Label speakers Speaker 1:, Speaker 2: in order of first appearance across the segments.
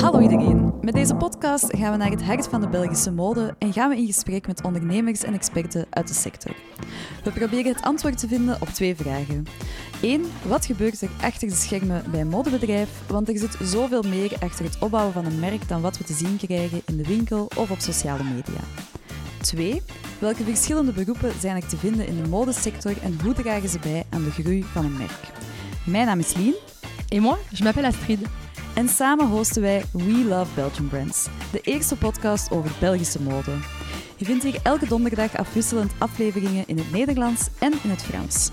Speaker 1: Hallo iedereen. Met deze podcast gaan we naar het hart van de Belgische mode en gaan we in gesprek met ondernemers en experten uit de sector. We proberen het antwoord te vinden op twee vragen. 1. Wat gebeurt er achter de schermen bij een modebedrijf? Want er zit zoveel meer achter het opbouwen van een merk dan wat we te zien krijgen in de winkel of op sociale media. 2. Welke verschillende beroepen zijn er te vinden in de modesector en hoe dragen ze bij aan de groei van een merk? Mijn naam is Lien.
Speaker 2: Et moi, je m'appelle Astrid.
Speaker 1: En samen hosten wij We Love Belgian Brands, de eerste podcast over Belgische mode. Je vindt hier elke donderdag afwisselend afleveringen in het Nederlands en in het Frans.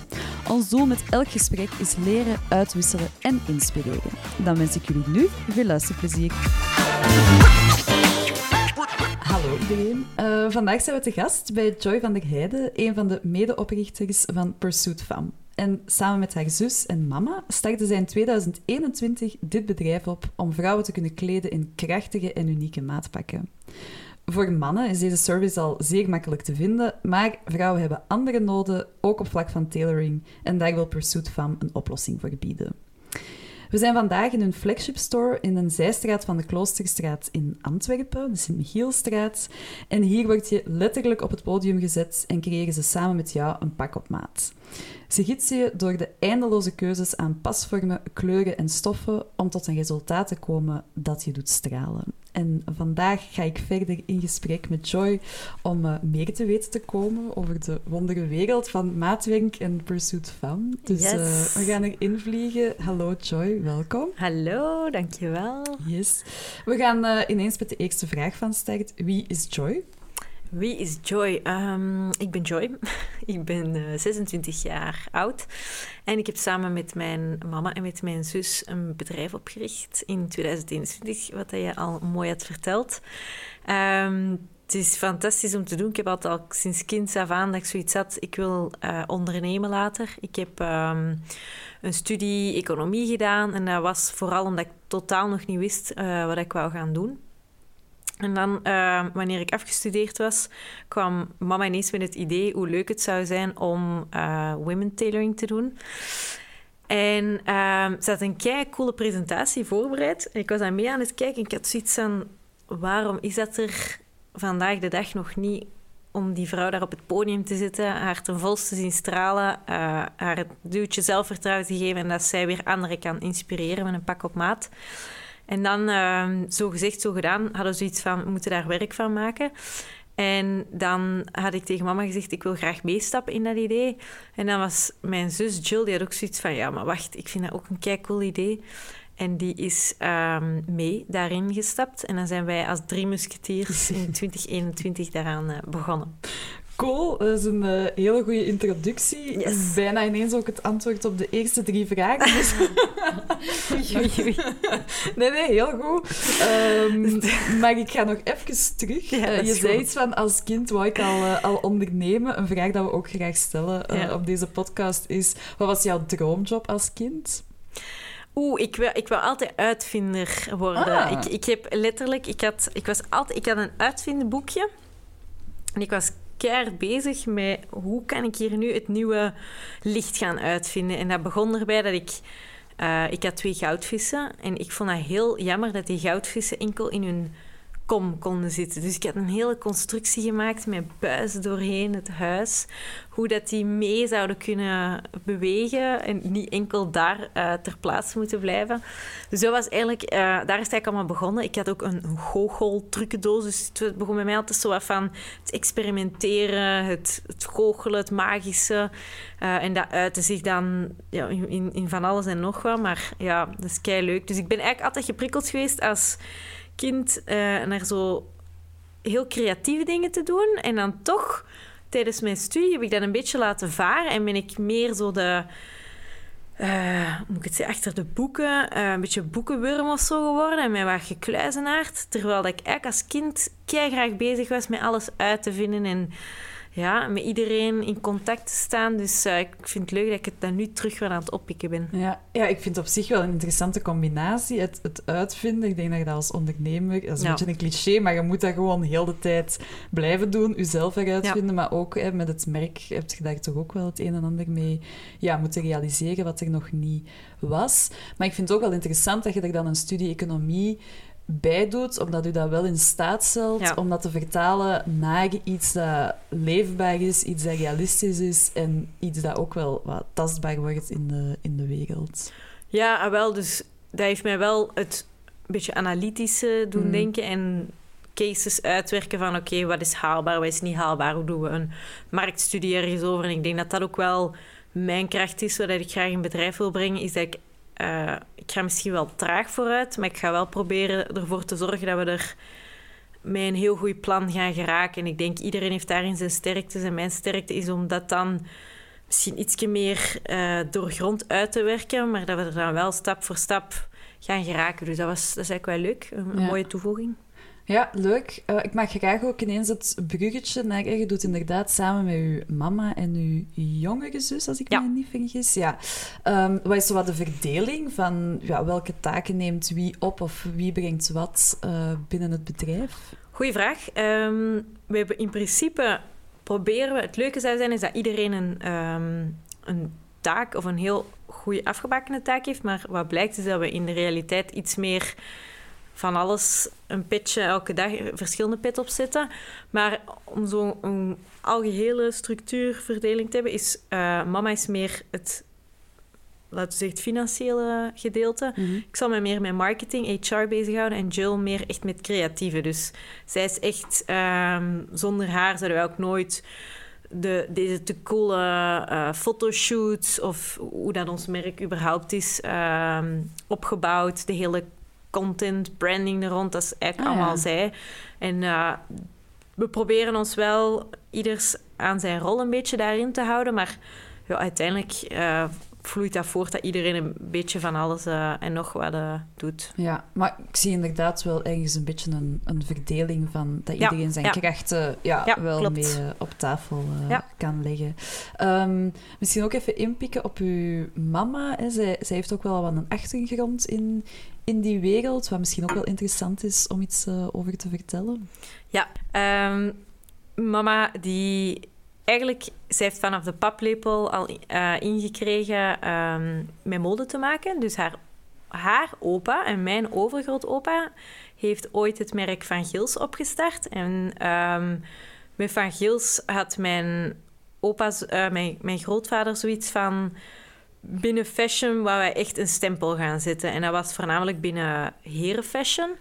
Speaker 1: Ons doel met elk gesprek is leren, uitwisselen en inspireren. Dan wens ik jullie nu veel luisterplezier. Hallo iedereen. Uh, vandaag zijn we te gast bij Joy van der Heijden, een van de medeoprichters van Pursuit Femme. En samen met haar zus en mama startte zij in 2021 dit bedrijf op om vrouwen te kunnen kleden in krachtige en unieke maatpakken. Voor mannen is deze service al zeer makkelijk te vinden, maar vrouwen hebben andere noden, ook op vlak van tailoring, en daar wil Pursuit Femme een oplossing voor bieden. We zijn vandaag in een flagship store in een zijstraat van de Kloosterstraat in Antwerpen, de Sint-Michielstraat. En hier word je letterlijk op het podium gezet en creëren ze samen met jou een pak op maat. Ze gidsen je door de eindeloze keuzes aan pasvormen, kleuren en stoffen om tot een resultaat te komen dat je doet stralen. En vandaag ga ik verder in gesprek met Joy om uh, meer te weten te komen over de wondere wereld van maatwerk en Pursuit Femme. Dus uh, we gaan erin vliegen. Hallo Joy, welkom.
Speaker 2: Hallo, dankjewel.
Speaker 1: Yes. We gaan uh, ineens met de eerste vraag van start. Wie is Joy?
Speaker 2: Wie is Joy? Um, ik ben Joy. ik ben uh, 26 jaar oud. En ik heb samen met mijn mama en met mijn zus een bedrijf opgericht in 2021, wat je al mooi had verteld. Um, het is fantastisch om te doen. Ik heb altijd al sinds kind af aan dat ik zoiets had. Ik wil uh, ondernemen later. Ik heb um, een studie economie gedaan. En dat was vooral omdat ik totaal nog niet wist uh, wat ik wou gaan doen. En dan, uh, wanneer ik afgestudeerd was, kwam mama ineens met het idee hoe leuk het zou zijn om uh, women tailoring te doen. En uh, ze had een kei coole presentatie voorbereid. En ik was daar mee aan het kijken en ik had zoiets van... Waarom is dat er vandaag de dag nog niet om die vrouw daar op het podium te zitten, haar ten volste zien stralen, uh, haar het duwtje zelfvertrouwen te geven en dat zij weer anderen kan inspireren met een pak op maat. En dan, uh, zo gezegd, zo gedaan, hadden we zoiets van, we moeten daar werk van maken. En dan had ik tegen mama gezegd, ik wil graag meestappen in dat idee. En dan was mijn zus Jill, die had ook zoiets van, ja, maar wacht, ik vind dat ook een kei cool idee. En die is um, mee daarin gestapt. En dan zijn wij als drie musketiers in 2021 daaraan uh, begonnen.
Speaker 1: Cool, dat is een uh, hele goede introductie.
Speaker 2: Yes.
Speaker 1: Bijna ineens ook het antwoord op de eerste drie vragen. Dus... nee, nee, heel goed. Um, maar ik ga nog even terug.
Speaker 2: Ja,
Speaker 1: uh, je
Speaker 2: goed.
Speaker 1: zei iets van als kind wou ik al, uh, al ondernemen. Een vraag dat we ook graag stellen
Speaker 2: ja.
Speaker 1: op deze podcast is: wat was jouw droomjob als kind?
Speaker 2: Oeh, ik wil, ik wil altijd uitvinder worden.
Speaker 1: Ah.
Speaker 2: Ik, ik heb letterlijk, ik had, ik was altijd, ik had een uitvindenboekje. En ik was keihard bezig met hoe kan ik hier nu het nieuwe licht gaan uitvinden. En dat begon erbij dat ik... Uh, ik had twee goudvissen en ik vond het heel jammer dat die goudvissen enkel in hun kom konden zitten. Dus ik had een hele constructie gemaakt met buizen doorheen het huis. Hoe dat die mee zouden kunnen bewegen en niet enkel daar uh, ter plaatse moeten blijven. Dus dat was eigenlijk, uh, daar is het eigenlijk allemaal begonnen. Ik had ook een, goochel-trucendoos, dus het begon bij mij altijd zo van het experimenteren, het, het goochelen, het magische. Uh, en dat uitte zich dan ja, in, in van alles en nog wat. Maar ja, dat is kei leuk. Dus ik ben eigenlijk altijd geprikkeld geweest als kind uh, naar zo heel creatieve dingen te doen. En dan toch, tijdens mijn studie, heb ik dat een beetje laten varen. En ben ik meer zo de... Uh, moet ik het zeggen, achter de boeken, uh, een beetje boekenwurm of zo geworden en mij wat gekluizenaard. Terwijl dat ik eigenlijk als kind kei graag bezig was met alles uit te vinden en ja, met iedereen in contact te staan. Dus uh, ik vind het leuk dat ik het dan nu terug weer aan het oppikken ben.
Speaker 1: Ja, ja ik vind het op zich wel een interessante combinatie. Het, het uitvinden, ik denk dat je dat als ondernemer... Dat is een beetje een cliché, maar je moet dat gewoon heel de tijd blijven doen. Jezelf eruit vinden, maar ook hè, met het merk heb je daar toch ook wel het een en ander mee ja, moeten realiseren wat er nog niet was. Maar ik vind het ook wel interessant dat je er dan een studie economie bijdoet, omdat u dat wel in staat stelt om dat te vertalen naar iets dat leefbaar is, iets dat realistisch is en iets dat ook wel wat tastbaar wordt in de, in de wereld.
Speaker 2: Ja, ah, wel, dus dat heeft mij wel het beetje analytische doen mm. denken en cases uitwerken van oké, wat is haalbaar, wat is niet haalbaar, hoe doen we een marktstudie ergens over. En ik denk dat dat ook wel mijn kracht is, wat ik graag in bedrijf wil brengen, is dat ik uh, ik ga misschien wel traag vooruit, maar ik ga wel proberen ervoor te zorgen dat we er met een heel goed plan gaan geraken. En ik denk, iedereen heeft daarin zijn sterktes. En mijn sterkte is om dat dan misschien ietsje meer uh, doorgrond uit te werken, maar dat we er dan wel stap voor stap gaan geraken. Dus dat, was, dat is eigenlijk wel leuk, een, mooie toevoeging.
Speaker 1: Ja, leuk. Uh, ik mag graag ook ineens het bruggetje naar... Je doet inderdaad samen met uw mama en uw jongere zus, als ik me niet vergis. Ja. Um, wat is zo wat de verdeling van ja, welke taken neemt wie op of wie brengt wat uh, binnen het bedrijf?
Speaker 2: Goeie vraag. Um, we hebben in principe proberen we... Het leuke zou zijn is dat iedereen een, um, een taak of een heel goede afgebakende taak heeft. Maar wat blijkt is dat we in de realiteit iets meer van alles een pitje elke dag, verschillende pit opzetten. Maar om zo'n algehele structuurverdeling te hebben, is uh, mama is meer het, laten we zeggen, het financiële gedeelte. Mhm. Ik zal me meer met marketing, HR bezighouden en Jill meer echt met creatieve. Dus zij is echt, um, zonder haar zouden wij ook nooit de, deze te coole uh, fotoshoots of hoe dat ons merk überhaupt is um, opgebouwd, de hele content, branding er rond. Dat is eigenlijk ah, allemaal zij. En uh, we proberen ons wel ieders aan zijn rol een beetje daarin te houden. Maar ja, uiteindelijk uh, vloeit dat voort dat iedereen een beetje van alles uh, en nog wat doet.
Speaker 1: Ja, maar ik zie inderdaad wel ergens een beetje een, een verdeling van dat iedereen zijn krachten ja, wel mee op tafel kan leggen. Um, misschien ook even inpikken op uw mama. Hè. Zij, zij heeft ook wel wat een achtergrond in, in die wereld, wat misschien ook wel interessant is om iets uh, over te vertellen.
Speaker 2: Ja, um, mama die eigenlijk, zij heeft vanaf de paplepel al uh, ingekregen um, met mode te maken. Dus haar, haar opa en mijn overgrootopa heeft ooit het merk Van Gils opgestart. En um, met Van Gils had mijn, opa's, uh, mijn, mijn grootvader zoiets van binnen fashion waar wij echt een stempel gaan zetten. En dat was voornamelijk binnen herenfashion.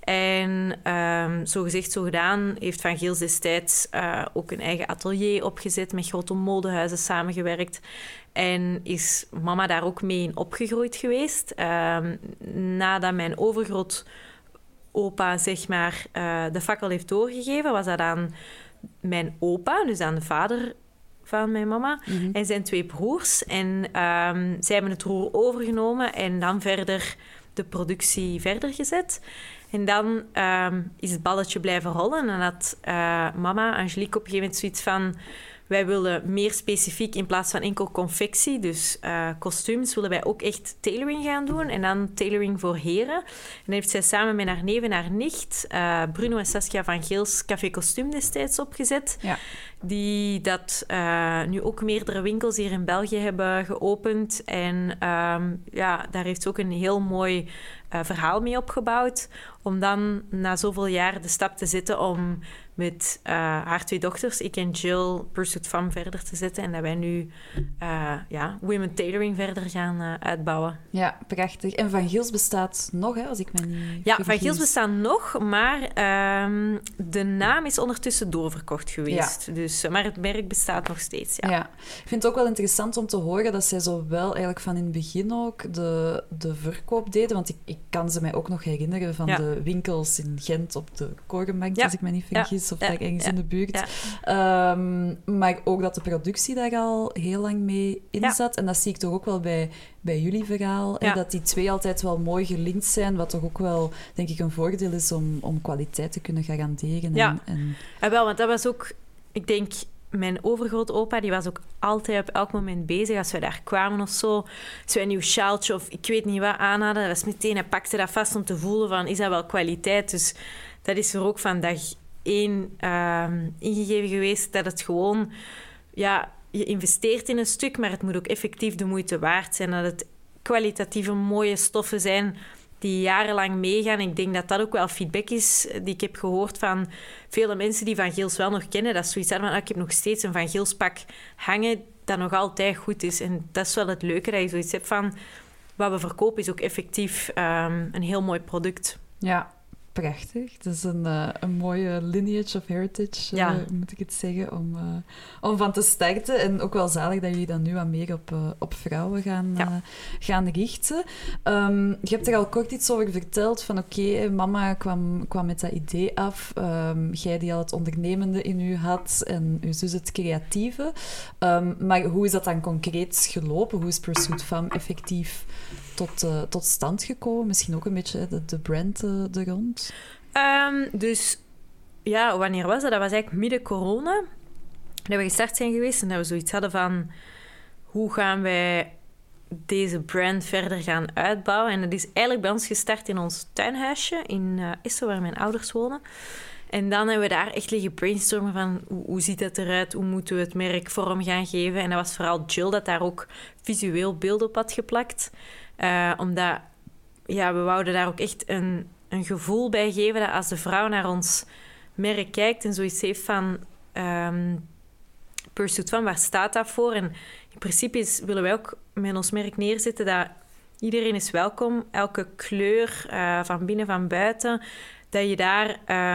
Speaker 2: En um, zo gezegd, zo gedaan, heeft Van Geels destijds uh, ook een eigen atelier opgezet, met grote modehuizen samengewerkt. En is mama daar ook mee in opgegroeid geweest. Um, nadat mijn overgroot opa, zeg maar, uh, de fakkel heeft doorgegeven, was dat aan mijn opa, dus aan de vader van mijn mama mhm. en zijn twee broers. En um, zij hebben het roer overgenomen en dan verder de productie verder gezet. En dan um, is het balletje blijven rollen. En had uh, mama, Angelique, op een gegeven moment zoiets van... Wij willen meer specifiek in plaats van enkel confectie, dus uh, kostuums, willen wij ook echt tailoring gaan doen. En dan tailoring voor heren. En dan heeft zij samen met haar neef en haar nicht, uh, Bruno en Saskia van Geels, Café Kostuum destijds opgezet. Ja. Die dat uh, nu ook meerdere winkels hier in België hebben geopend. En um, ja, daar heeft ze ook een heel mooi verhaal mee opgebouwd. Om dan na zoveel jaar de stap te zetten om met uh, haar twee dochters, ik en Jill, Pursuit Fam verder te zetten. En dat wij nu uh, ja, Women Tailoring verder gaan uh, uitbouwen.
Speaker 1: Ja, prachtig. En Van Giels bestaat nog, hè, als ik me niet
Speaker 2: Ja, Van Giels bestaat nog, maar um, de naam is ondertussen doorverkocht geweest. Ja. Dus, maar het merk bestaat nog steeds, ja.
Speaker 1: ja. Ik vind het ook wel interessant om te horen dat zij zowel eigenlijk van in het begin ook de, de verkoop deden. Want ik, ik kan ze mij ook nog herinneren van de winkels in Gent op de Korenmarkt, als ik me niet vergis of daar ergens in de buurt. Um, maar ook dat de productie daar al heel lang mee in zat. En dat zie ik toch ook wel bij, bij jullie verhaal. Dat die twee altijd wel mooi gelinkt zijn. Wat toch ook wel, denk ik, een voordeel is om, om kwaliteit te kunnen garanderen.
Speaker 2: En, ja, en... en wel, want dat was ook... Ik denk mijn overgrootopa, die was ook altijd op elk moment bezig. Als wij daar kwamen of zo, als wij een nieuw sjaaltje of ik weet niet wat aan hadden, was meteen, hij pakte dat vast om te voelen van, is dat wel kwaliteit? Dus dat is er ook van ehm, ingegeven geweest, dat het gewoon, ja, je investeert in een stuk, maar het moet ook effectief de moeite waard zijn. Dat het kwalitatieve mooie stoffen zijn die jarenlang meegaan. Ik denk dat dat ook wel feedback is die ik heb gehoord van vele mensen die Van Geels wel nog kennen. Dat zoiets hadden van, ah, ik heb nog steeds een Van Geels pak hangen dat nog altijd goed is. En dat is wel het leuke, dat je zoiets hebt van... Wat we verkopen is ook effectief um, een heel mooi product.
Speaker 1: Ja, prachtig. Het is een, uh, een mooie lineage of heritage, uh, ja. moet ik het zeggen, om, uh, om van te starten. En ook wel zalig dat jullie dan nu wat meer op, op vrouwen gaan, ja. gaan richten. Um, je hebt er al kort iets over verteld, van oké, okay, mama kwam, kwam met dat idee af. Um, jij die al het ondernemende in u had en uw zus het creatieve. Um, maar hoe is dat dan concreet gelopen? Hoe is Pursuit Fam effectief tot, uh, tot stand gekomen? Misschien ook een beetje de, de brand uh, er rond?
Speaker 2: Um, dus ja, wanneer was dat? Dat was eigenlijk midden corona. Dat we gestart zijn geweest en dat we zoiets hadden van... Hoe gaan wij deze brand verder gaan uitbouwen? En dat is eigenlijk bij ons gestart in ons tuinhuisje in uh, waar mijn ouders wonen. En dan hebben we daar echt liggen brainstormen van hoe, hoe, ziet dat eruit, hoe moeten we het merk vorm gaan geven. En dat was vooral Jill dat daar ook visueel beeld op had geplakt. Uh, omdat ja, we wouden daar ook echt een, een gevoel bij geven dat als de vrouw naar ons merk kijkt en zoiets heeft van um, Pursuit van, waar staat dat voor? En in principe is, willen wij ook met ons merk neerzetten dat iedereen is welkom, elke kleur uh, van binnen, van buiten, dat je daar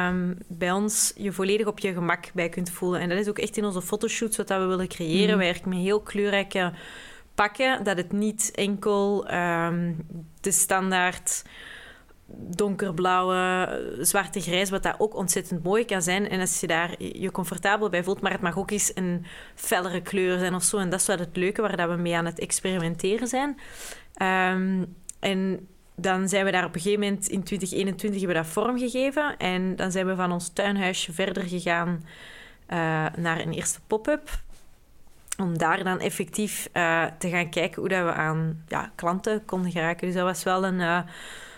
Speaker 2: um, bij ons je volledig op je gemak bij kunt voelen. En dat is ook echt in onze fotoshoots wat we willen creëren. Mm. We werken met heel kleurrijke pakken, dat het niet enkel um, de standaard donkerblauwe, zwarte grijs, wat dat ook ontzettend mooi kan zijn. En als je daar je comfortabel bij voelt, maar het mag ook eens een fellere kleur zijn of zo. En dat is wel het leuke waar dat we mee aan het experimenteren zijn. Um, en dan zijn we daar op een gegeven moment in 2021 hebben we dat vormgegeven. En dan zijn we van ons tuinhuisje verder gegaan uh, naar een eerste pop-up om daar dan effectief uh, te gaan kijken hoe dat we aan ja, klanten konden geraken. Dus dat was wel een, uh,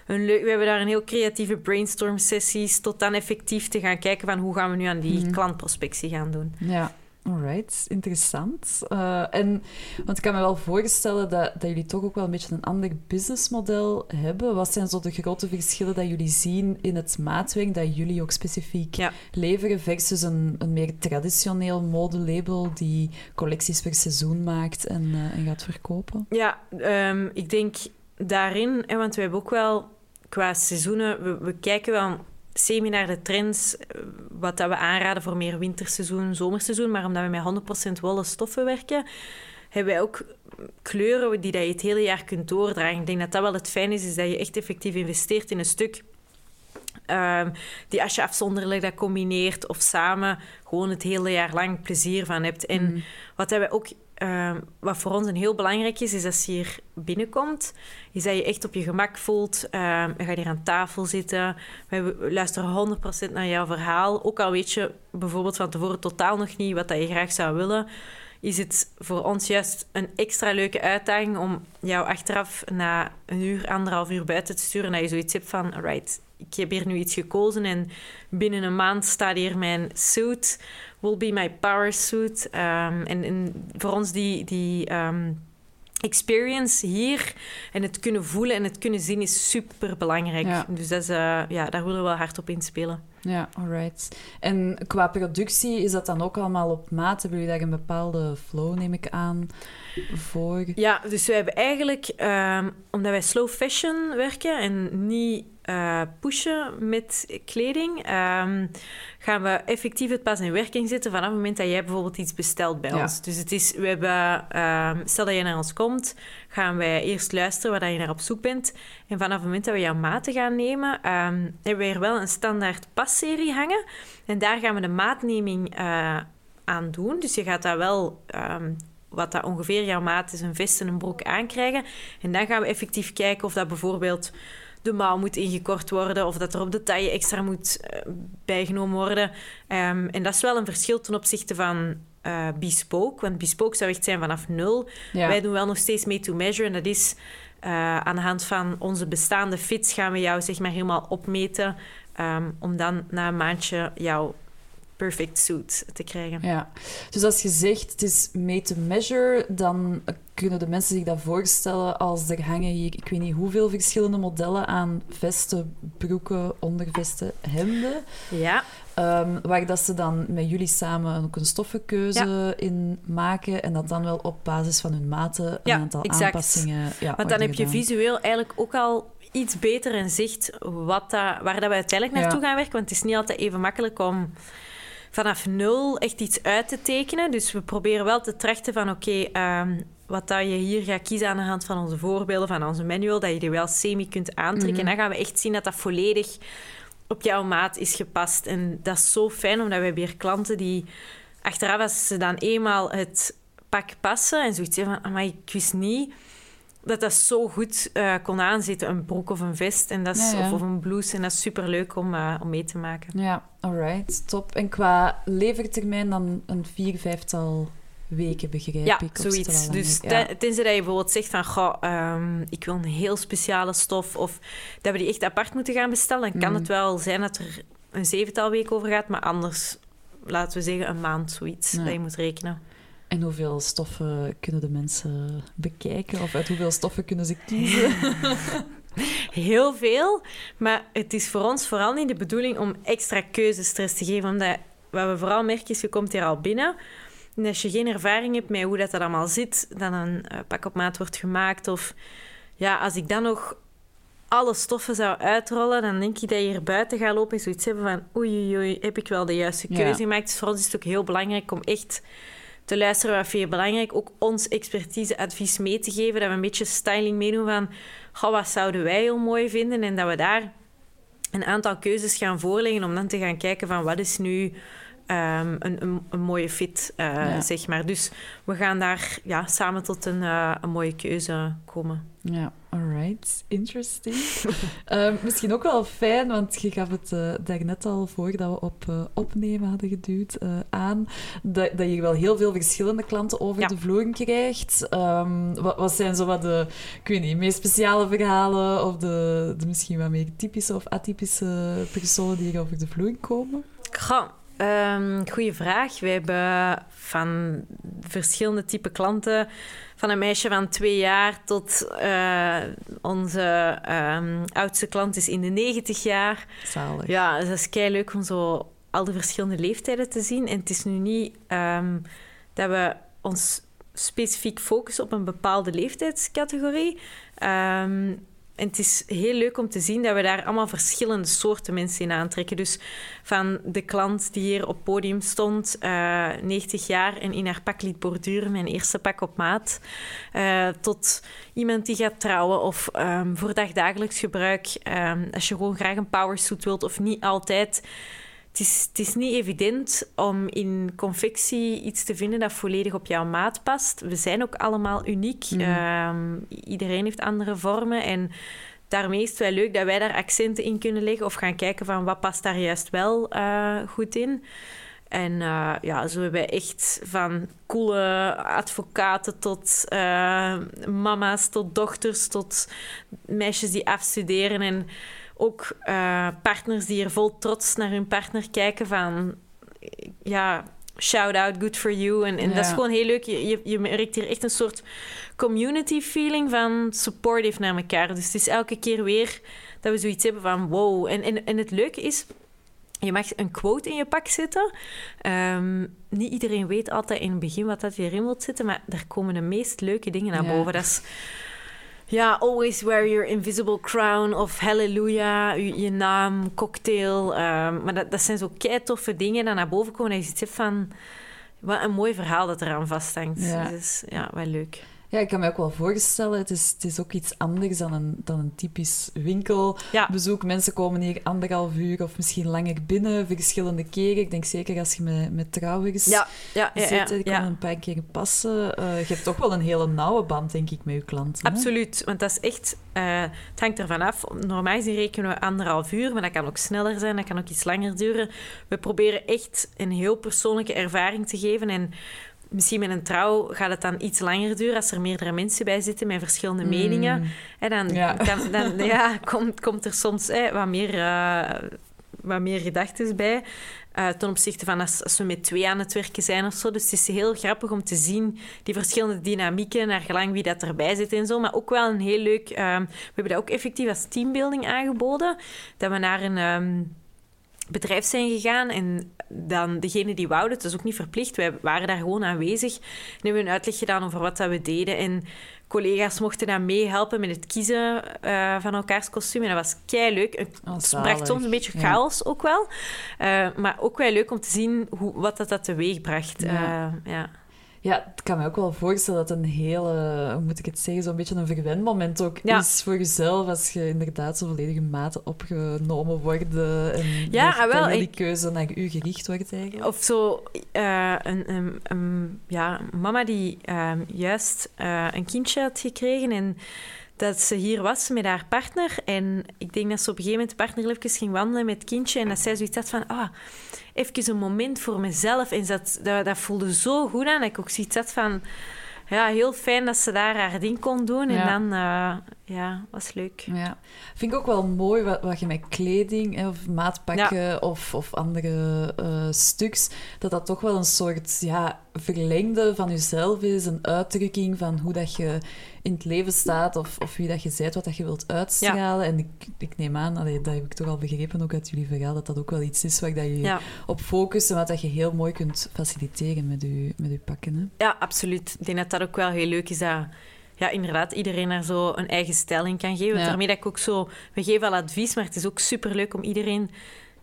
Speaker 2: een leuk... We hebben daar een heel creatieve brainstorm sessies tot dan effectief te gaan kijken van hoe gaan we nu aan die mm. klantprospectie gaan doen.
Speaker 1: Ja. Alright, interessant. Uh, en, want ik kan me wel voorstellen dat, dat jullie toch ook wel een beetje een ander businessmodel hebben. Wat zijn zo de grote verschillen dat jullie zien in het maatwerk dat jullie ook specifiek ja. leveren versus een, een meer traditioneel modelabel die collecties per seizoen maakt en, uh, en gaat verkopen?
Speaker 2: Ja, um, ik denk daarin, want we hebben ook wel qua seizoenen, we, we kijken wel semi naar de trends, eh, wat dat we aanraden voor meer winterseizoen, zomerseizoen. Maar omdat we met 100% wollen stoffen werken, hebben wij ook kleuren die dat je het hele jaar kunt doordragen. Ik denk dat dat wel het fijn is, is dat je echt effectief investeert in een stuk um, die als je afzonderlijk dat combineert of samen gewoon het hele jaar lang plezier van hebt. En mm. wat wij ook Uh, wat voor ons een heel belangrijk is, is als je hier binnenkomt, is dat je echt op je gemak voelt. Je gaat hier aan tafel zitten. We luisteren 100% naar jouw verhaal. Ook al weet je bijvoorbeeld van tevoren totaal nog niet wat dat je graag zou willen, is het voor ons juist een extra leuke uitdaging om jou achteraf na een uur, anderhalf uur buiten te sturen. Dat je zoiets hebt van, right, ik heb hier nu iets gekozen en binnen een maand staat hier mijn suit will be my power suit. Um, en, en, voor ons die, die um, experience hier en het kunnen voelen en het kunnen zien is super belangrijk. Ja. Dus dat is, uh, ja, daar willen we wel hard op inspelen.
Speaker 1: Ja, alright. En qua productie, is dat dan ook allemaal op maat? Hebben jullie daar een bepaalde flow, neem ik aan, voor?
Speaker 2: Ja, dus we hebben eigenlijk, um, omdat wij slow fashion werken en niet uh, pushen met kleding, um, gaan we effectief het pas in werking zetten vanaf het moment dat jij bijvoorbeeld iets bestelt bij ons. Dus het is, we hebben, um, stel dat je naar ons komt, gaan wij eerst luisteren waar je naar op zoek bent. En vanaf het moment dat we jouw maten gaan nemen, um, hebben we er wel een standaard passerie hangen. En daar gaan we de maatneming uh, aan doen. Dus je gaat daar wel wat dat ongeveer jouw maat is, een vest en een broek aankrijgen. En dan gaan we effectief kijken of dat bijvoorbeeld de mouw moet ingekort worden of dat er op de taille extra moet uh, bijgenomen worden. Um, en dat is wel een verschil ten opzichte van uh, bespoke. Want bespoke zou echt zijn vanaf nul.
Speaker 1: Ja.
Speaker 2: Wij doen wel nog steeds made to measure. En dat is uh, aan de hand van onze bestaande fits gaan we jou zeg maar helemaal opmeten. Um, om dan na een maandje jouw perfect suit te krijgen.
Speaker 1: Ja, dus als je zegt het is made to measure, dan kunnen de mensen zich dat voorstellen als er hangen hier, ik weet niet hoeveel verschillende modellen aan vesten, broeken, ondervesten, hemden.
Speaker 2: Ja.
Speaker 1: Um, waar dat ze dan met jullie samen ook een stoffenkeuze ja. in maken en dat dan wel op basis van hun maten een
Speaker 2: ja,
Speaker 1: aantal
Speaker 2: exact.
Speaker 1: aanpassingen. Ja,
Speaker 2: Want dan heb je visueel eigenlijk ook al iets beter in zicht wat dat, waar dat we uiteindelijk naartoe gaan werken. Want het is niet altijd even makkelijk om vanaf nul echt iets uit te tekenen. Dus we proberen wel te trachten van oké, okay, um, wat dat je hier gaat kiezen aan de hand van onze voorbeelden, van onze manual, dat je die wel semi kunt aantrekken.
Speaker 1: Mhm.
Speaker 2: En dan gaan we echt zien dat dat volledig op jouw maat is gepast. En dat is zo fijn, omdat we hebben hier klanten die achteraf, als ze dan eenmaal het pak passen en zoiets van, maar ik wist niet dat dat zo goed uh, kon aanzitten, een broek of een vest en dat is,
Speaker 1: Ja, ja.
Speaker 2: Of, of een blouse. En dat is superleuk om, uh, om mee te maken.
Speaker 1: Ja, alright, top. En qua levertermijn dan een vier, vijftal weken, begrijp
Speaker 2: Ja,
Speaker 1: ik?
Speaker 2: Zoiets. Dus?
Speaker 1: Ja.
Speaker 2: ten- tenzij dat je bijvoorbeeld zegt van, goh, ehm, ik wil een heel speciale stof of dat we die echt apart moeten gaan bestellen, dan kan
Speaker 1: Mhm.
Speaker 2: het wel zijn dat er een zevental weken over gaat, maar anders, laten we zeggen, een maand zoiets dat je moet rekenen.
Speaker 1: En hoeveel stoffen kunnen de mensen bekijken? Of uit hoeveel stoffen kunnen ze kiezen?
Speaker 2: Heel veel, maar het is voor ons vooral niet de bedoeling om extra keuzestress te geven. Omdat wat we vooral merken is, je komt hier al binnen. En als je geen ervaring hebt met hoe dat, dat allemaal zit, dan een eh, pak op maat wordt gemaakt. Of ja, als ik dan nog alle stoffen zou uitrollen, dan denk ik dat je hier buiten gaat lopen en zoiets hebben van oei, oei, oei, heb ik wel de juiste
Speaker 1: Ja.
Speaker 2: keuze gemaakt. Dus voor ons is het ook heel belangrijk om echt te luisteren wat je belangrijk. Ook ons expertise advies mee te geven, dat we een beetje styling meedoen van wat zouden wij heel mooi vinden en dat we daar een aantal keuzes gaan voorleggen om dan te gaan kijken van wat is nu ehm, een, een, een mooie fit, eh,
Speaker 1: Ja.
Speaker 2: zeg maar. Dus we gaan daar ja, samen tot een, eh, een mooie keuze komen.
Speaker 1: Ja, alright. Interesting. Ehm, misschien ook wel fijn, want je gaf het eh daarnet al voordat we op opnemen hadden geduwd aan, dat, dat je wel heel veel verschillende klanten over
Speaker 2: Ja.
Speaker 1: de vloer krijgt. Ehm, wat, wat zijn zo wat de, ik weet niet, meest speciale verhalen of de, de misschien wat meer typische of atypische personen die hier over de vloer komen?
Speaker 2: Ehm, goeie vraag. We hebben van verschillende type klanten, van een meisje van twee jaar tot eh, onze ehm, oudste klant is in de 90 jaar.
Speaker 1: Zalig.
Speaker 2: Ja, dus dat is kei leuk om zo al de verschillende leeftijden te zien. En het is nu niet ehm, dat we ons specifiek focussen op een bepaalde leeftijdscategorie. En het is heel leuk om te zien dat we daar allemaal verschillende soorten mensen in aantrekken. Dus van de klant die hier op podium stond, eh 90 jaar en in haar pak liet borduren, mijn eerste pak op maat, eh, tot iemand die gaat trouwen of ehm, voor dagdagelijks gebruik, ehm, als je gewoon graag een powersuit wilt of niet altijd. Het is, het is niet evident om in confectie iets te vinden dat volledig op jouw maat past. We zijn ook allemaal uniek.
Speaker 1: Mhm.
Speaker 2: Ehm, iedereen heeft andere vormen en daarmee is het wel leuk dat wij daar accenten in kunnen leggen of gaan kijken van wat past daar juist wel eh, goed in. En eh, ja, zo hebben we echt van coole advocaten tot eh, mama's, tot dochters, tot meisjes die afstuderen. En ook eh, partners die er vol trots naar hun partner kijken van... Ja, shout-out, good for you. En, en dat is gewoon heel leuk. Je, je, je merkt hier echt een soort community feeling van supportive naar elkaar. Dus het is elke keer weer dat we zoiets hebben van wow. En, en, en het leuke is... Je mag een quote in je pak zetten. Ehm, niet iedereen weet altijd in het begin wat dat erin wil zitten, maar daar komen de meest leuke dingen naar
Speaker 1: Ja.
Speaker 2: boven. Dat is ja, always wear your invisible crown of hallelujah, je, je naam, cocktail. ehm, maar dat, dat zijn zo kei toffe dingen die naar boven komen. Dat je ziet van, wat een mooi verhaal dat eraan vasthangt.
Speaker 1: Ja.
Speaker 2: Dus ja, wel leuk.
Speaker 1: Ja, ik kan me ook wel voorstellen, het is, het is ook iets anders dan een, dan een typisch winkelbezoek.
Speaker 2: Ja.
Speaker 1: Mensen komen hier anderhalf uur of misschien langer binnen, verschillende keren. Ik denk zeker als je met, met trouwers
Speaker 2: Ja, ja, ja,
Speaker 1: zit, die een paar keer passen. Eh, je hebt toch wel een hele nauwe band, denk ik, met je klanten. hè?
Speaker 2: Absoluut, want dat is echt... eh, het hangt ervan af. Normaal gezien rekenen we anderhalf uur, maar dat kan ook sneller zijn, dat kan ook iets langer duren. We proberen echt een heel persoonlijke ervaring te geven en... Misschien met een trouw gaat het dan iets langer duren als er meerdere mensen bij zitten met verschillende meningen.
Speaker 1: Mm.
Speaker 2: En dan,
Speaker 1: Ja.
Speaker 2: kan, dan ja, komt, komt er soms hè, wat meer, eh wat meer gedachten bij. eh, ten opzichte van als, als we met twee aan het werken zijn of zo. Dus het is heel grappig om te zien die verschillende dynamieken, naar gelang wie dat erbij zit en zo. Maar ook wel een heel leuk... ehm, we hebben dat ook effectief als teambuilding aangeboden. Dat we naar een... ehm, bedrijf zijn gegaan en dan degene die wouden, het is ook niet verplicht, wij waren daar gewoon aanwezig en hebben een uitleg gedaan over wat dat we deden en collega's mochten dan meehelpen met het kiezen eh, van elkaars kostuum en dat was kei leuk. Het
Speaker 1: Oh,
Speaker 2: bracht soms een beetje
Speaker 1: Ja.
Speaker 2: chaos ook wel, Eh, maar ook wel leuk om te zien hoe, wat dat, dat teweeg bracht.
Speaker 1: Ja.
Speaker 2: Eh, ja.
Speaker 1: Ja, ik kan me ook wel voorstellen dat een hele, hoe moet ik het zeggen, zo'n beetje een verwend moment ook
Speaker 2: Ja.
Speaker 1: is voor jezelf als je inderdaad zo volledige maten opgenomen wordt en
Speaker 2: Ja, ah, wel, ik-
Speaker 1: keuze naar u gericht wordt eigenlijk.
Speaker 2: Of zo, eh, een, een, een- ja, mama die ehm, juist eh, een kindje had gekregen en dat ze hier was met haar partner. En ik denk dat ze op een gegeven moment de partner even ging wandelen met het kindje en dat zij zoiets had van, ah, even een moment voor mezelf. En dat, dat, dat voelde zo goed aan dat ik ook zoiets had van, ja, heel fijn dat ze daar haar ding kon doen. En dan, eh, ja, was leuk.
Speaker 1: Ja, vind ik ook wel mooi wat, wat je met kleding hè, of maatpakken of, of andere eh, stuks, dat dat toch wel een soort ja, verlengde van jezelf is, een uitdrukking van hoe dat je in het leven staat of, of wie dat je bent, wat dat je wilt uitstralen. En ik, ik neem aan, allee, dat heb ik toch al begrepen ook uit jullie verhaal, dat dat ook wel iets is waar dat je
Speaker 2: Ja.
Speaker 1: op focust en wat dat je heel mooi kunt faciliteren met je, met je pakken. Hè?
Speaker 2: Ja, absoluut. Ik denk dat dat ook wel heel leuk is dat ja, inderdaad iedereen daar zo een eigen stijl in kan geven.
Speaker 1: Ja.
Speaker 2: Daarmee dat ik ook zo... We geven al advies, maar het is ook superleuk om iedereen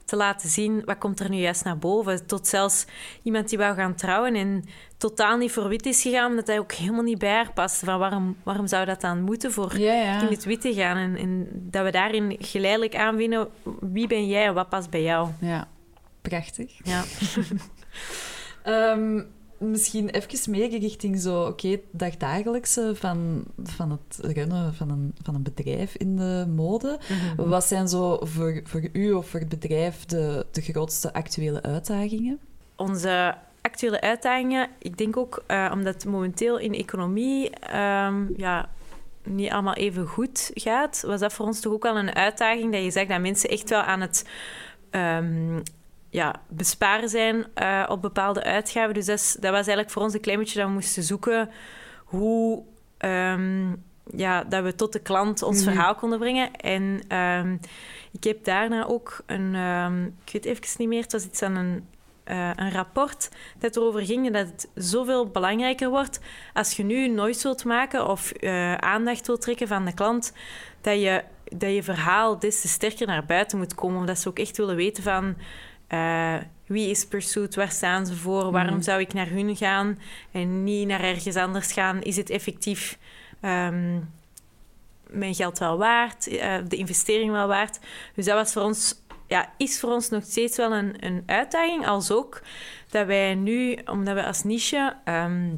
Speaker 2: te laten zien wat komt er nu juist naar boven. Tot zelfs iemand die wou gaan trouwen en totaal niet voor wit is gegaan, omdat hij ook helemaal niet bij haar past. Van waarom, waarom zou dat dan moeten voor
Speaker 1: Ja, ja.
Speaker 2: in het wit te gaan? En, en dat we daarin geleidelijk aanvinden wie ben jij en wat past bij jou.
Speaker 1: Ja, prachtig.
Speaker 2: Ja.
Speaker 1: Ehm, misschien even meer richting zo, oké, het dagdagelijkse van, van het runnen van een, van een bedrijf in de mode. Wat zijn zo voor, voor u of voor het bedrijf de, de grootste actuele uitdagingen?
Speaker 2: onze actuele uitdagingen, ik denk ook eh, omdat momenteel in economie ehm, ja, niet allemaal even goed gaat, was dat voor ons toch ook wel een uitdaging dat je zegt dat mensen echt wel aan het ehm, ja, besparen zijn eh, op bepaalde uitgaven. Dus dat, is- dat was eigenlijk voor ons een klein beetje dat we moesten zoeken hoe ehm, ja, dat we tot de klant ons
Speaker 1: Mhm.
Speaker 2: verhaal konden brengen. En ehm, ik heb daarna ook een, ehm, ik weet even niet meer, het was iets aan een eh, een rapport dat erover ging dat het zoveel belangrijker wordt als je nu noise wilt maken of eh, aandacht wilt trekken van de klant, dat je, dat je verhaal des te sterker naar buiten moet komen. Omdat ze ook echt willen weten van eh, wie is Pursuit, waar staan ze voor, waarom
Speaker 1: Mhm.
Speaker 2: zou ik naar hun gaan en niet naar ergens anders gaan. Is het effectief ehm, mijn geld wel waard, eh, de investering wel waard? Dus dat was voor ons ja, is voor ons nog steeds wel een, een uitdaging. Als ook dat wij nu, omdat we als niche ehm,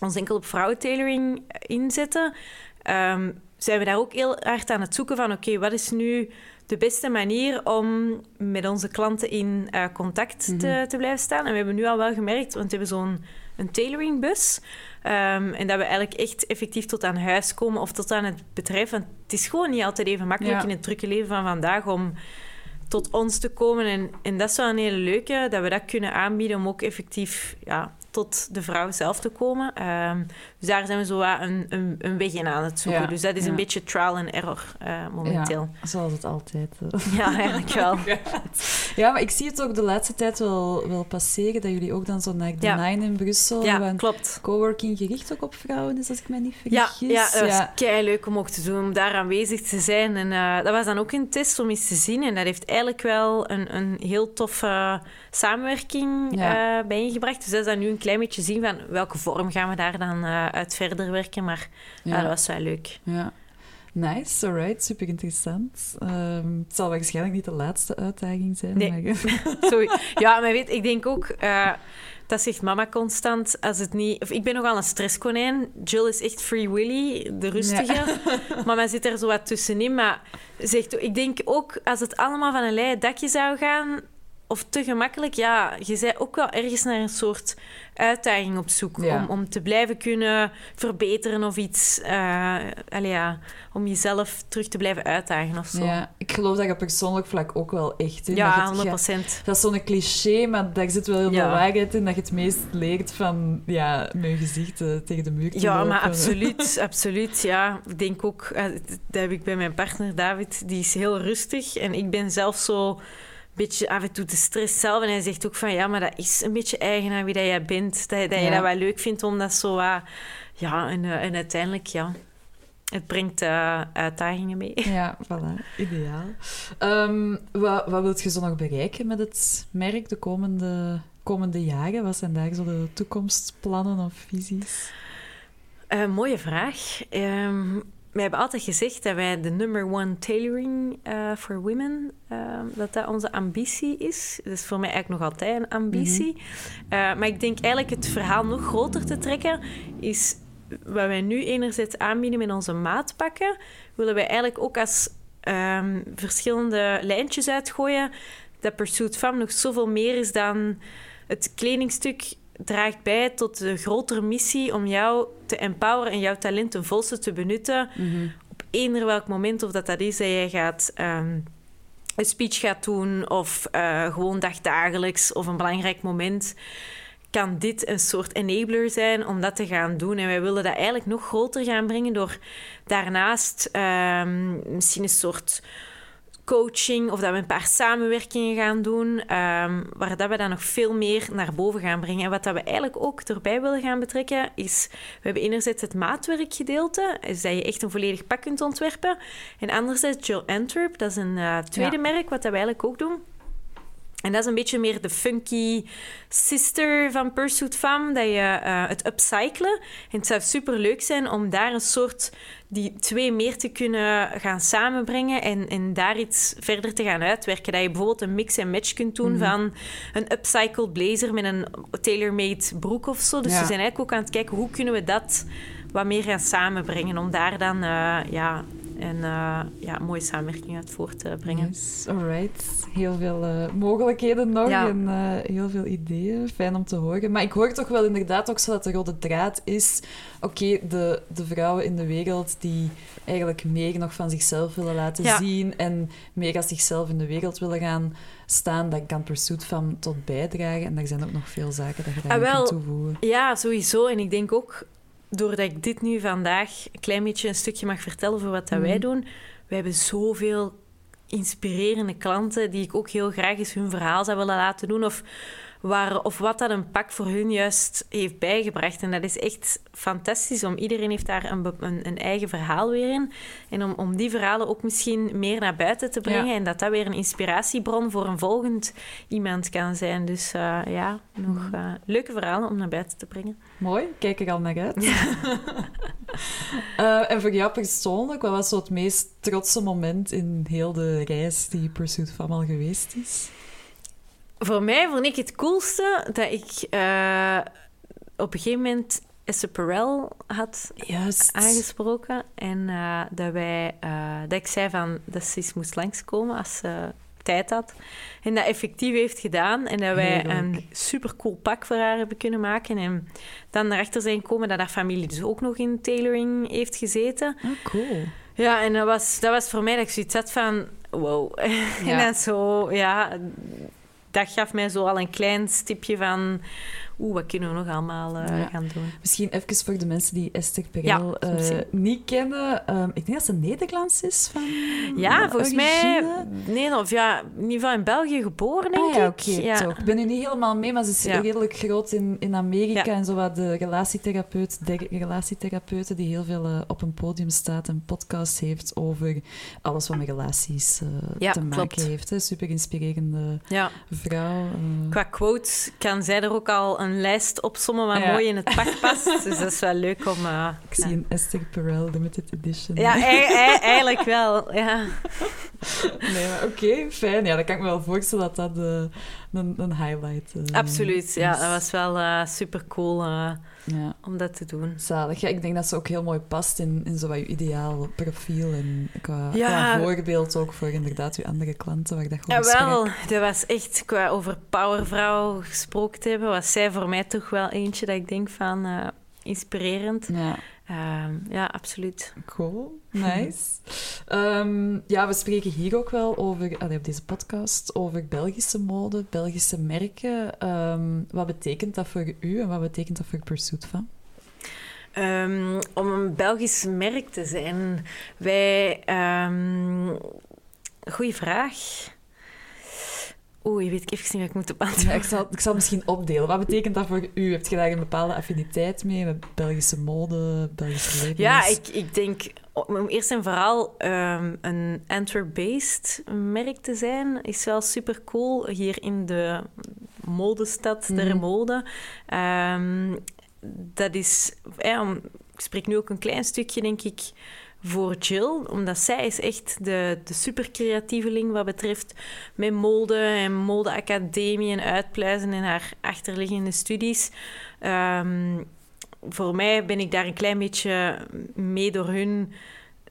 Speaker 2: ons enkel op vrouwentailoring inzetten, ehm, zijn we daar ook heel hard aan het zoeken van oké, wat is nu de beste manier om met onze klanten in eh, contact te,
Speaker 1: Mhm.
Speaker 2: te blijven staan. En we hebben nu al wel gemerkt, want we hebben zo'n een tailoringbus. ehm, en dat we eigenlijk echt effectief tot aan huis komen of tot aan het bedrijf. Want het is gewoon niet altijd even makkelijk
Speaker 1: Ja.
Speaker 2: in het drukke leven van vandaag om tot ons te komen. En, en dat is wel een hele leuke, dat we dat kunnen aanbieden om ook effectief ja, tot de vrouw zelf te komen. Ehm, dus daar zijn we zo een, een, een weg in aan het zoeken.
Speaker 1: Ja,
Speaker 2: Dus dat is
Speaker 1: ja.
Speaker 2: een beetje trial and error eh, momenteel.
Speaker 1: Ja, zoals het altijd. eh.
Speaker 2: Ja, eigenlijk wel.
Speaker 1: Ja, maar ik zie het ook de laatste tijd wel, wel passeren, dat jullie ook dan zo naar de
Speaker 2: Ja.
Speaker 1: Nine in Brussel...
Speaker 2: Ja, klopt.
Speaker 1: Coworking gericht ook op vrouwen is, als ik mij niet
Speaker 2: Ja,
Speaker 1: vergis.
Speaker 2: ja, dat was kei leuk om ook te doen, om daar aanwezig te zijn. En eh, dat was dan ook een test om eens te zien. En dat heeft eigenlijk wel een, een heel toffe samenwerking
Speaker 1: Ja.
Speaker 2: eh, bijeengebracht. Dus dat is dan nu een klein beetje zien van welke vorm gaan we daar dan eh, uit verder werken. Maar ja.
Speaker 1: Ja.
Speaker 2: dat was wel leuk.
Speaker 1: Ja. Nice, alright, super interessant. Ehm, het zal waarschijnlijk niet de laatste uitdaging zijn.
Speaker 2: Nee.
Speaker 1: Maar,
Speaker 2: Sorry. Ja, maar weet, ik denk ook... eh, dat zegt mama constant. Als het niet... Of ik ben nogal een stresskonijn. Jill is echt free willy, de rustige. Mama zit er zo wat tussenin. Maar zegt, ik denk ook, als het allemaal van een leien dakje zou gaan... Of te gemakkelijk, ja, je bent ook wel ergens naar een soort uitdaging op zoek.
Speaker 1: Ja.
Speaker 2: Om, om te blijven kunnen verbeteren of iets... allee, ja, om jezelf terug te blijven uitdagen of zo.
Speaker 1: ja, ik geloof dat je op persoonlijk vlak ook wel echt.
Speaker 2: Ja,
Speaker 1: dat je
Speaker 2: 100
Speaker 1: het-
Speaker 2: procent.
Speaker 1: Dat is zo'n cliché, maar daar zit wel heel veel
Speaker 2: Ja.
Speaker 1: waarheid in. Dat je het meest leert van ja, je gezicht eh, tegen de muur te
Speaker 2: Ja,
Speaker 1: lopen.
Speaker 2: maar absoluut, absoluut. Ja, ik denk ook, eh, dat heb ik bij mijn partner David, die is heel rustig. En ik ben zelf zo beetje af en toe de stress zelf. En hij zegt ook van, ja, maar dat is een beetje eigen aan wie dat jij bent. Dat, dat je dat wel leuk vindt om dat zo... ja, en, eh, en uiteindelijk, ja, het brengt eh, uitdagingen mee.
Speaker 1: Ja, voilà. Ideaal. Ehm, wat, wat wilt je zo nog bereiken met het merk de komende, komende jaren? Wat zijn daar zo de toekomstplannen of visies?
Speaker 2: Eh, mooie vraag. Ehm, wij hebben altijd gezegd dat wij de number one tailoring eh for women, ehm, dat dat onze ambitie is. Dat is voor mij eigenlijk nog altijd een ambitie. Eh, maar ik denk eigenlijk het verhaal nog groter te trekken is wat wij nu enerzijds aanbieden met onze maatpakken, willen wij eigenlijk ook als ehm, verschillende lijntjes uitgooien, dat Pursuit Femme nog zoveel meer is dan het kledingstuk draagt bij tot de grotere missie om jou te empoweren en jouw talent ten volste te benutten op eender welk moment, of dat dat is dat jij gaat ehm, een speech gaat doen of eh, gewoon dagdagelijks of een belangrijk moment, kan dit een soort enabler zijn om dat te gaan doen. En wij willen dat eigenlijk nog groter gaan brengen door daarnaast ehm, misschien een soort coaching of dat we een paar samenwerkingen gaan doen, ehm, waar dat we dan nog veel meer naar boven gaan brengen. En wat dat we eigenlijk ook erbij willen gaan betrekken, is we hebben enerzijds het maatwerkgedeelte, is dat je echt een volledig pak kunt ontwerpen. En anderzijds Jill Antwerp, dat is een eh, tweede
Speaker 1: Ja.
Speaker 2: merk, wat dat we eigenlijk ook doen. En dat is een beetje meer de funky sister van Pursuit Femme, dat je eh, het upcyclen. En het zou super leuk zijn om daar een soort die twee meer te kunnen gaan samenbrengen en, en daar iets verder te gaan uitwerken. Dat je bijvoorbeeld een mix en match kunt doen van een upcycled blazer met een tailor-made broek of zo. Dus
Speaker 1: Ja.
Speaker 2: we zijn eigenlijk ook aan het kijken hoe kunnen we dat wat meer gaan samenbrengen om daar dan eh, ja, een eh, ja, mooie samenwerking uit voor te brengen.
Speaker 1: Yes, alright. Heel veel eh, mogelijkheden nog
Speaker 2: Ja.
Speaker 1: en eh, heel veel ideeën. Fijn om te horen. Maar ik hoor toch wel inderdaad ook zo dat de rode draad is... Oké, de, de vrouwen in de wereld die eigenlijk meer nog van zichzelf willen laten
Speaker 2: Ja.
Speaker 1: zien en meer als zichzelf in de wereld willen gaan staan, dan kan Pursuit van tot bijdragen. En daar zijn ook nog veel zaken dat je daar
Speaker 2: Ah, wel.
Speaker 1: toevoegen.
Speaker 2: Ja, sowieso. En ik denk ook, doordat ik dit nu vandaag een klein beetje een stukje mag vertellen voor wat dat wij
Speaker 1: Mhm.
Speaker 2: doen, we hebben zoveel inspirerende klanten die ik ook heel graag eens hun verhaal zou willen laten doen. Of, waar, of wat dat een pak voor hun juist heeft bijgebracht. En dat is echt fantastisch. Om, iedereen heeft daar een, een, een eigen verhaal weer in. En om, om die verhalen ook misschien meer naar buiten te brengen.
Speaker 1: Ja.
Speaker 2: En dat dat weer een inspiratiebron voor een volgend iemand kan zijn. Dus eh, ja, nog eh, leuke verhalen om naar buiten te brengen.
Speaker 1: Mooi, kijk er al naar uit. Eh, en voor jou persoonlijk, wat was zo het meest trotse moment in heel de reis die Pursuit van al geweest is?
Speaker 2: Voor mij vond ik het coolste dat ik eh, op een gegeven moment Esther Perel had
Speaker 1: Juist.
Speaker 2: aangesproken. En eh, dat, wij, eh, dat ik zei van, dat ze eens moest langskomen als ze tijd had. En dat effectief heeft gedaan. En dat wij
Speaker 1: Heerlijk.
Speaker 2: een supercool pak voor haar hebben kunnen maken. En dan erachter zijn gekomen dat haar familie dus ook nog in tailoring heeft gezeten.
Speaker 1: Oh, cool.
Speaker 2: Ja, en dat was, dat was voor mij dat ik zoiets had van... Wow. en
Speaker 1: Ja.
Speaker 2: dan zo, ja... Dat gaf mij zo al een klein stipje van oeh, wat kunnen we nog allemaal eh,
Speaker 1: Ja.
Speaker 2: gaan doen?
Speaker 1: Misschien even voor de mensen die Esther Perel eh, niet kennen. Ehm, ik denk dat ze Nederlands is van
Speaker 2: Ja, volgens mij... Nee, of ja, in ieder geval in België geboren, denk
Speaker 1: Ah, ja,
Speaker 2: ik.
Speaker 1: oké. Ik ben nu niet helemaal mee, maar ze is redelijk groot in, in Amerika. En zo wat de relatietherapeut, de relatietherapeute die heel veel eh, op een podium staat en podcast heeft over alles wat met relaties te maken
Speaker 2: klopt.
Speaker 1: heeft. Hè. Super inspirerende
Speaker 2: Ja.
Speaker 1: vrouw.
Speaker 2: Qua quotes kan zij er ook al een lijst opsommen wat
Speaker 1: Ja.
Speaker 2: mooi in het pak past. Dus dat is wel leuk om... eh,
Speaker 1: ik zie een Esther Perel limited edition.
Speaker 2: Ja, ei- ei- eigenlijk wel. Ja.
Speaker 1: Nee, maar oké, fijn. Ja, dan kan ik me wel voorstellen dat dat eh, een, een highlight eh,
Speaker 2: Absoluut. Ja,
Speaker 1: is.
Speaker 2: dat was wel super cool
Speaker 1: Ja.
Speaker 2: om dat te doen.
Speaker 1: Zalig. Ja, ik denk dat ze ook heel mooi past in, in zo wat je ideaal profiel en qua,
Speaker 2: Ja.
Speaker 1: qua voorbeeld ook voor inderdaad je andere klanten waar dat
Speaker 2: Ja, wel. Dat was echt, qua over powervrouw gesproken te hebben, was zij voor mij toch wel eentje dat ik denk van eh, inspirerend.
Speaker 1: Ja,
Speaker 2: Ehm, ja, absoluut.
Speaker 1: cool. Nice. Ehm, ja, we spreken hier ook wel over, allee, op deze podcast, over Belgische mode, Belgische merken. Ehm, wat betekent dat voor u en wat betekent dat voor Pursuit van?
Speaker 2: Om een Belgisch merk te zijn, wij... goeie vraag. Oeh, je weet ik even niet wat ik moet op
Speaker 1: Ja, ik, zal, ik zal misschien opdelen. Wat betekent dat voor u? Heb je daar een bepaalde affiniteit mee met Belgische mode, Belgische labels?
Speaker 2: Ja, ik, ik denk om eerst en vooral ehm, een Antwerp-based merk te zijn, is wel super cool. Hier in de modestad der
Speaker 1: Mhm.
Speaker 2: mode. Ehm, dat is, ja, ik spreek nu ook een klein stukje, denk ik, voor Jill, omdat zij is echt de, de super creatieveling wat betreft met mode en modeacademie en uitpluizen en haar achterliggende studies. Ehm, voor mij ben ik daar een klein beetje mee door hun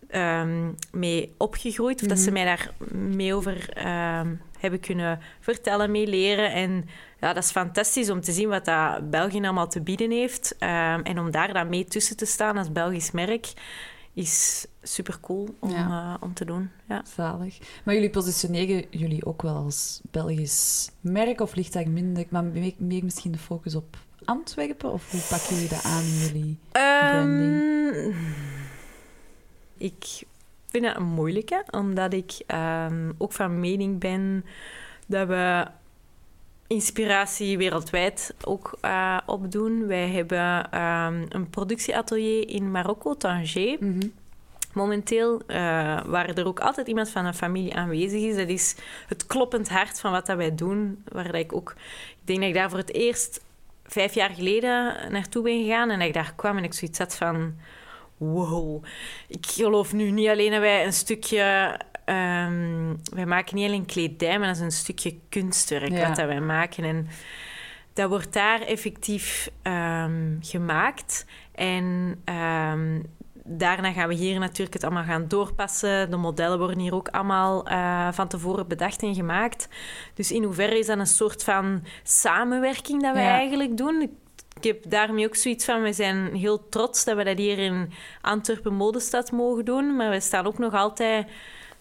Speaker 2: ehm, mee opgegroeid. Of dat ze
Speaker 1: Mhm.
Speaker 2: mij daar mee over ehm, hebben kunnen vertellen, mee leren. En ja, dat is fantastisch om te zien wat dat België allemaal te bieden heeft. En om daar dan mee tussen te staan als Belgisch merk, is super cool om,
Speaker 1: Ja.
Speaker 2: eh, om te doen. Ja.
Speaker 1: Zalig. Maar jullie positioneren jullie ook wel als Belgisch merk, of ligt daar minder, maar meer, misschien de focus op Antwerpen? Of hoe pakken jullie dat aan in jullie branding?
Speaker 2: Ehm, ik vind dat een moeilijke, omdat ik ehm, ook van mening ben dat we inspiratie wereldwijd ook eh, opdoen. Wij hebben ehm, een productieatelier in Marokko, Tanger.
Speaker 1: Mhm.
Speaker 2: Momenteel, eh, waar er ook altijd iemand van een familie aanwezig is. Dat is het kloppend hart van wat dat wij doen. Waar dat ik ook... Ik denk dat ik daar voor het eerst vijf jaar geleden naartoe ben gegaan. En dat ik daar kwam en ik zoiets had van... Wow. Ik geloof nu niet alleen dat wij een stukje... ehm, wij maken niet alleen kledij, maar dat is een stukje kunstwerk
Speaker 1: Ja.
Speaker 2: wat dat wij maken. En dat wordt daar effectief ehm, gemaakt. En ehm, daarna gaan we hier natuurlijk het allemaal gaan doorpassen. De modellen worden hier ook allemaal eh, van tevoren bedacht en gemaakt. Dus in hoeverre is dat een soort van samenwerking dat wij
Speaker 1: Ja.
Speaker 2: eigenlijk doen? Ik- Ik heb daarmee ook zoiets van, we zijn heel trots dat we dat hier in Antwerpen Modestad mogen doen. Maar we staan ook nog altijd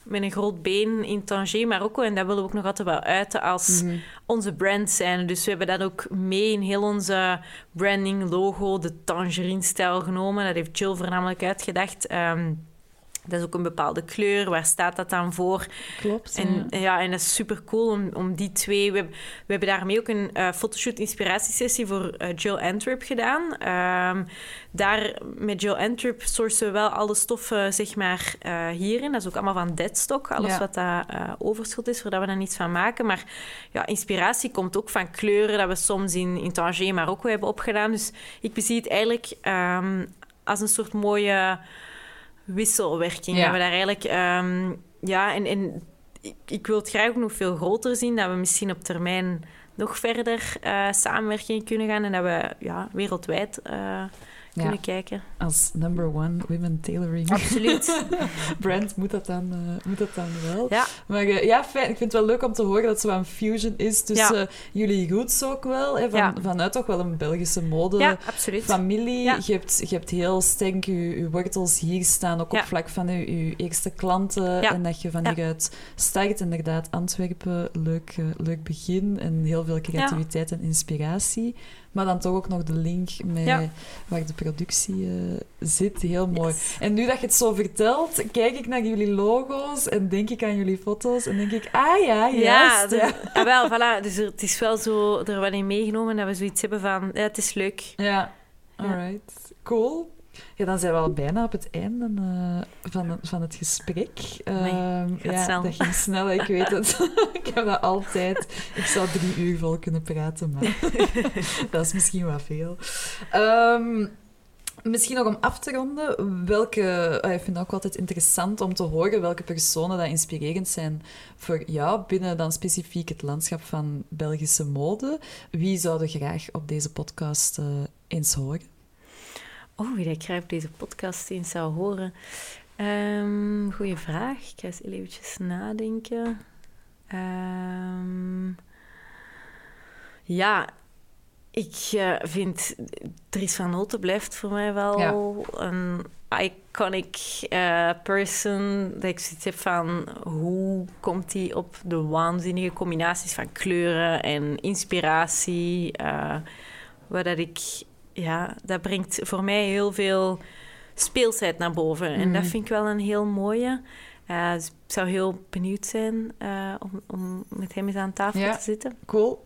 Speaker 2: met een groot been in Tanger, Marokko. En dat willen we ook nog altijd wel uiten als
Speaker 1: Mhm.
Speaker 2: onze brand zijn. Dus we hebben dat ook mee in heel onze branding, logo, de tangerine-stijl genomen. Dat heeft Jill voornamelijk uitgedacht. Ehm, dat is ook een bepaalde kleur. Waar staat dat dan voor?
Speaker 1: Klopt.
Speaker 2: En,
Speaker 1: ja.
Speaker 2: ja, en dat is super cool om, om die twee. We, hebben- we hebben daarmee ook een eh fotoshoot inspiratiesessie voor eh, Jill Antwerp gedaan. Ehm, daar met Jill Antwerp sourcen we wel alle stoffen zeg maar, eh, hierin. Dat is ook allemaal van deadstock. Alles
Speaker 1: Ja.
Speaker 2: wat eh, overschot is, waar we dan iets van maken. Maar ja, inspiratie komt ook van kleuren dat we soms in, in Tanger, Marokko hebben opgedaan. Dus ik bezie het eigenlijk ehm, als een soort mooie wisselwerking.
Speaker 1: Ja.
Speaker 2: Dat we daar eigenlijk... ehm, ja, en, en ik, ik wil het graag ook nog veel groter zien. Dat we misschien op termijn nog verder eh samenwerking kunnen gaan. En dat we ja, wereldwijd eh, kunnen kijken.
Speaker 1: Als number one women tailoring
Speaker 2: Absoluut.
Speaker 1: brand moet dat dan, eh, moet dat dan wel.
Speaker 2: Ja.
Speaker 1: Maar eh, ja, fijn. Ik vind het wel leuk om te horen dat het zo een fusion is tussen jullie roots ook wel. Hè, van. Vanuit toch wel een Belgische mode.
Speaker 2: ja, absoluut.
Speaker 1: Familie, je, hebt, je hebt heel sterk je, je wortels hier staan, ook op vlak van je, je eerste klanten. En dat je van hieruit start. Inderdaad, Antwerpen, leuk, eh, leuk begin en heel veel creativiteit en inspiratie. Maar dan toch ook nog de link met waar de productie eh, zit. Heel mooi.
Speaker 2: Yes.
Speaker 1: En nu dat je het zo vertelt, kijk ik naar jullie logo's en denk ik aan jullie foto's en denk ik, ah ja,
Speaker 2: Ja,
Speaker 1: juist.
Speaker 2: dus,
Speaker 1: Ja,
Speaker 2: ah, wel, voilà. Dus er- het is wel zo er wel in meegenomen dat we zoiets hebben van, ja, het is leuk.
Speaker 1: ja. alright. Cool. Ja, dan zijn we al bijna op het einde eh, van, het, van het gesprek.
Speaker 2: Gaat
Speaker 1: ja,
Speaker 2: snel.
Speaker 1: dat ging snel, ik weet het. ik heb dat altijd. Ik zou drie uur vol kunnen praten, maar dat is misschien wat veel. Ehm, misschien nog om af te ronden, welke, ah, ik vind het ook altijd interessant om te horen welke personen dat inspirerend zijn voor jou binnen dan specifiek het landschap van Belgische mode. Wie zouden graag op deze podcast eh, eens horen?
Speaker 2: Oh, wie ik graag op deze podcast eens zou horen. Ehm goeie vraag. Ik ga eens eventjes nadenken. Ehm, ja, ik eh, vind Dries van Noten blijft voor mij wel
Speaker 1: Ja.
Speaker 2: een iconic eh, person. Dat ik zoiets heb van hoe komt hij op de waanzinnige combinaties van kleuren en inspiratie. eh, waar dat ik, ja, dat brengt voor mij heel veel speelsheid naar boven. En dat
Speaker 1: Mm.
Speaker 2: vind ik wel een heel mooie. Dus ik zou heel benieuwd zijn om, om met hem eens aan tafel
Speaker 1: Ja.
Speaker 2: te zitten.
Speaker 1: Cool.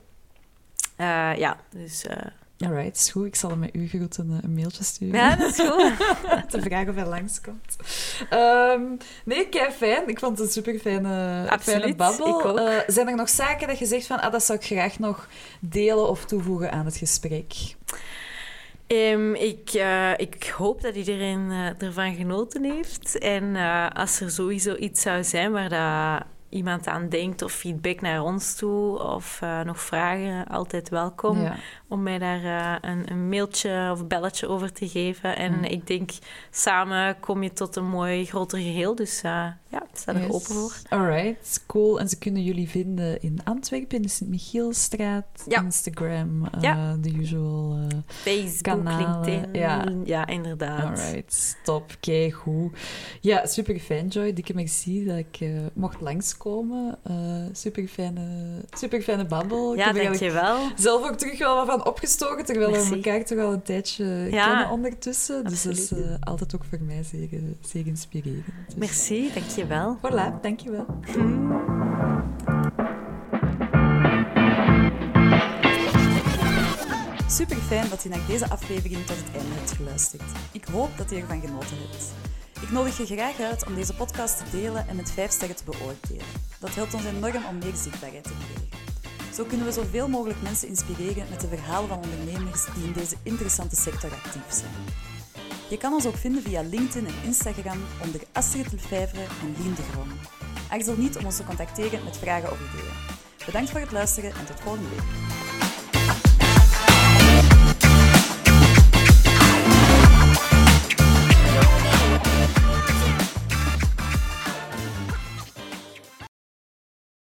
Speaker 2: Eh, ja, dus eh,
Speaker 1: Alright, is goed. Ik zal hem met u groeten een, een mailtje sturen.
Speaker 2: ja, dat is goed.
Speaker 1: te vragen of hij langskomt. Ehm nee, kei fijn. Ik vond het een super fijne, fijne babbel. Eh, zijn er nog zaken dat je zegt van ah, dat zou ik graag nog delen of toevoegen aan het gesprek?
Speaker 2: Ehm, ik, eh, ik hoop dat iedereen eh, ervan genoten heeft. En eh, als er sowieso iets zou zijn waar dat iemand aan denkt of feedback naar ons toe of eh, nog vragen, altijd welkom.
Speaker 1: Ja.
Speaker 2: Om mij daar eh, een, een mailtje of belletje over te geven. En
Speaker 1: Mm.
Speaker 2: ik denk, samen kom je tot een mooi groter geheel. Dus eh, ja, ik sta er open voor.
Speaker 1: Alright, cool. En ze kunnen jullie vinden in Antwerpen, in de Sint-Michielstraat,
Speaker 2: Ja.
Speaker 1: Instagram,
Speaker 2: Ja.
Speaker 1: de usual...
Speaker 2: Facebook,
Speaker 1: Kanalen,
Speaker 2: LinkedIn.
Speaker 1: ja.
Speaker 2: ja inderdaad.
Speaker 1: Alright, top, kei goed. Ja, super fijn, Joy. Dikke merci dat ik mocht langskomen. Eh super fijne, super fijne babbel. ik
Speaker 2: Ja,
Speaker 1: heb
Speaker 2: dankjewel.
Speaker 1: zelf ook terug wel wat van opgestoken, terwijl we
Speaker 2: Merci.
Speaker 1: elkaar toch al een tijdje
Speaker 2: Ja,
Speaker 1: kennen ondertussen. Dus dat is
Speaker 2: absoluut.
Speaker 1: eh, altijd ook voor mij zeer, eh, zeer inspirerend. Dus,
Speaker 2: Merci, dankjewel.
Speaker 1: Voilà, dankjewel. Super fijn dat je naar deze aflevering tot het einde hebt geluisterd. Ik hoop dat je ervan genoten hebt. Ik nodig je graag uit om deze podcast te delen en met 5 sterren te beoordelen. Dat helpt ons enorm om meer zichtbaarheid te krijgen. Zo kunnen we zoveel mogelijk mensen inspireren met de verhalen van ondernemers die in deze interessante sector actief zijn. Je kan ons ook vinden via LinkedIn en Instagram onder Astrid Lefevre en Lien de Groen. Aarzel niet om ons te contacteren met vragen of ideeën. Bedankt voor het luisteren en tot volgende week.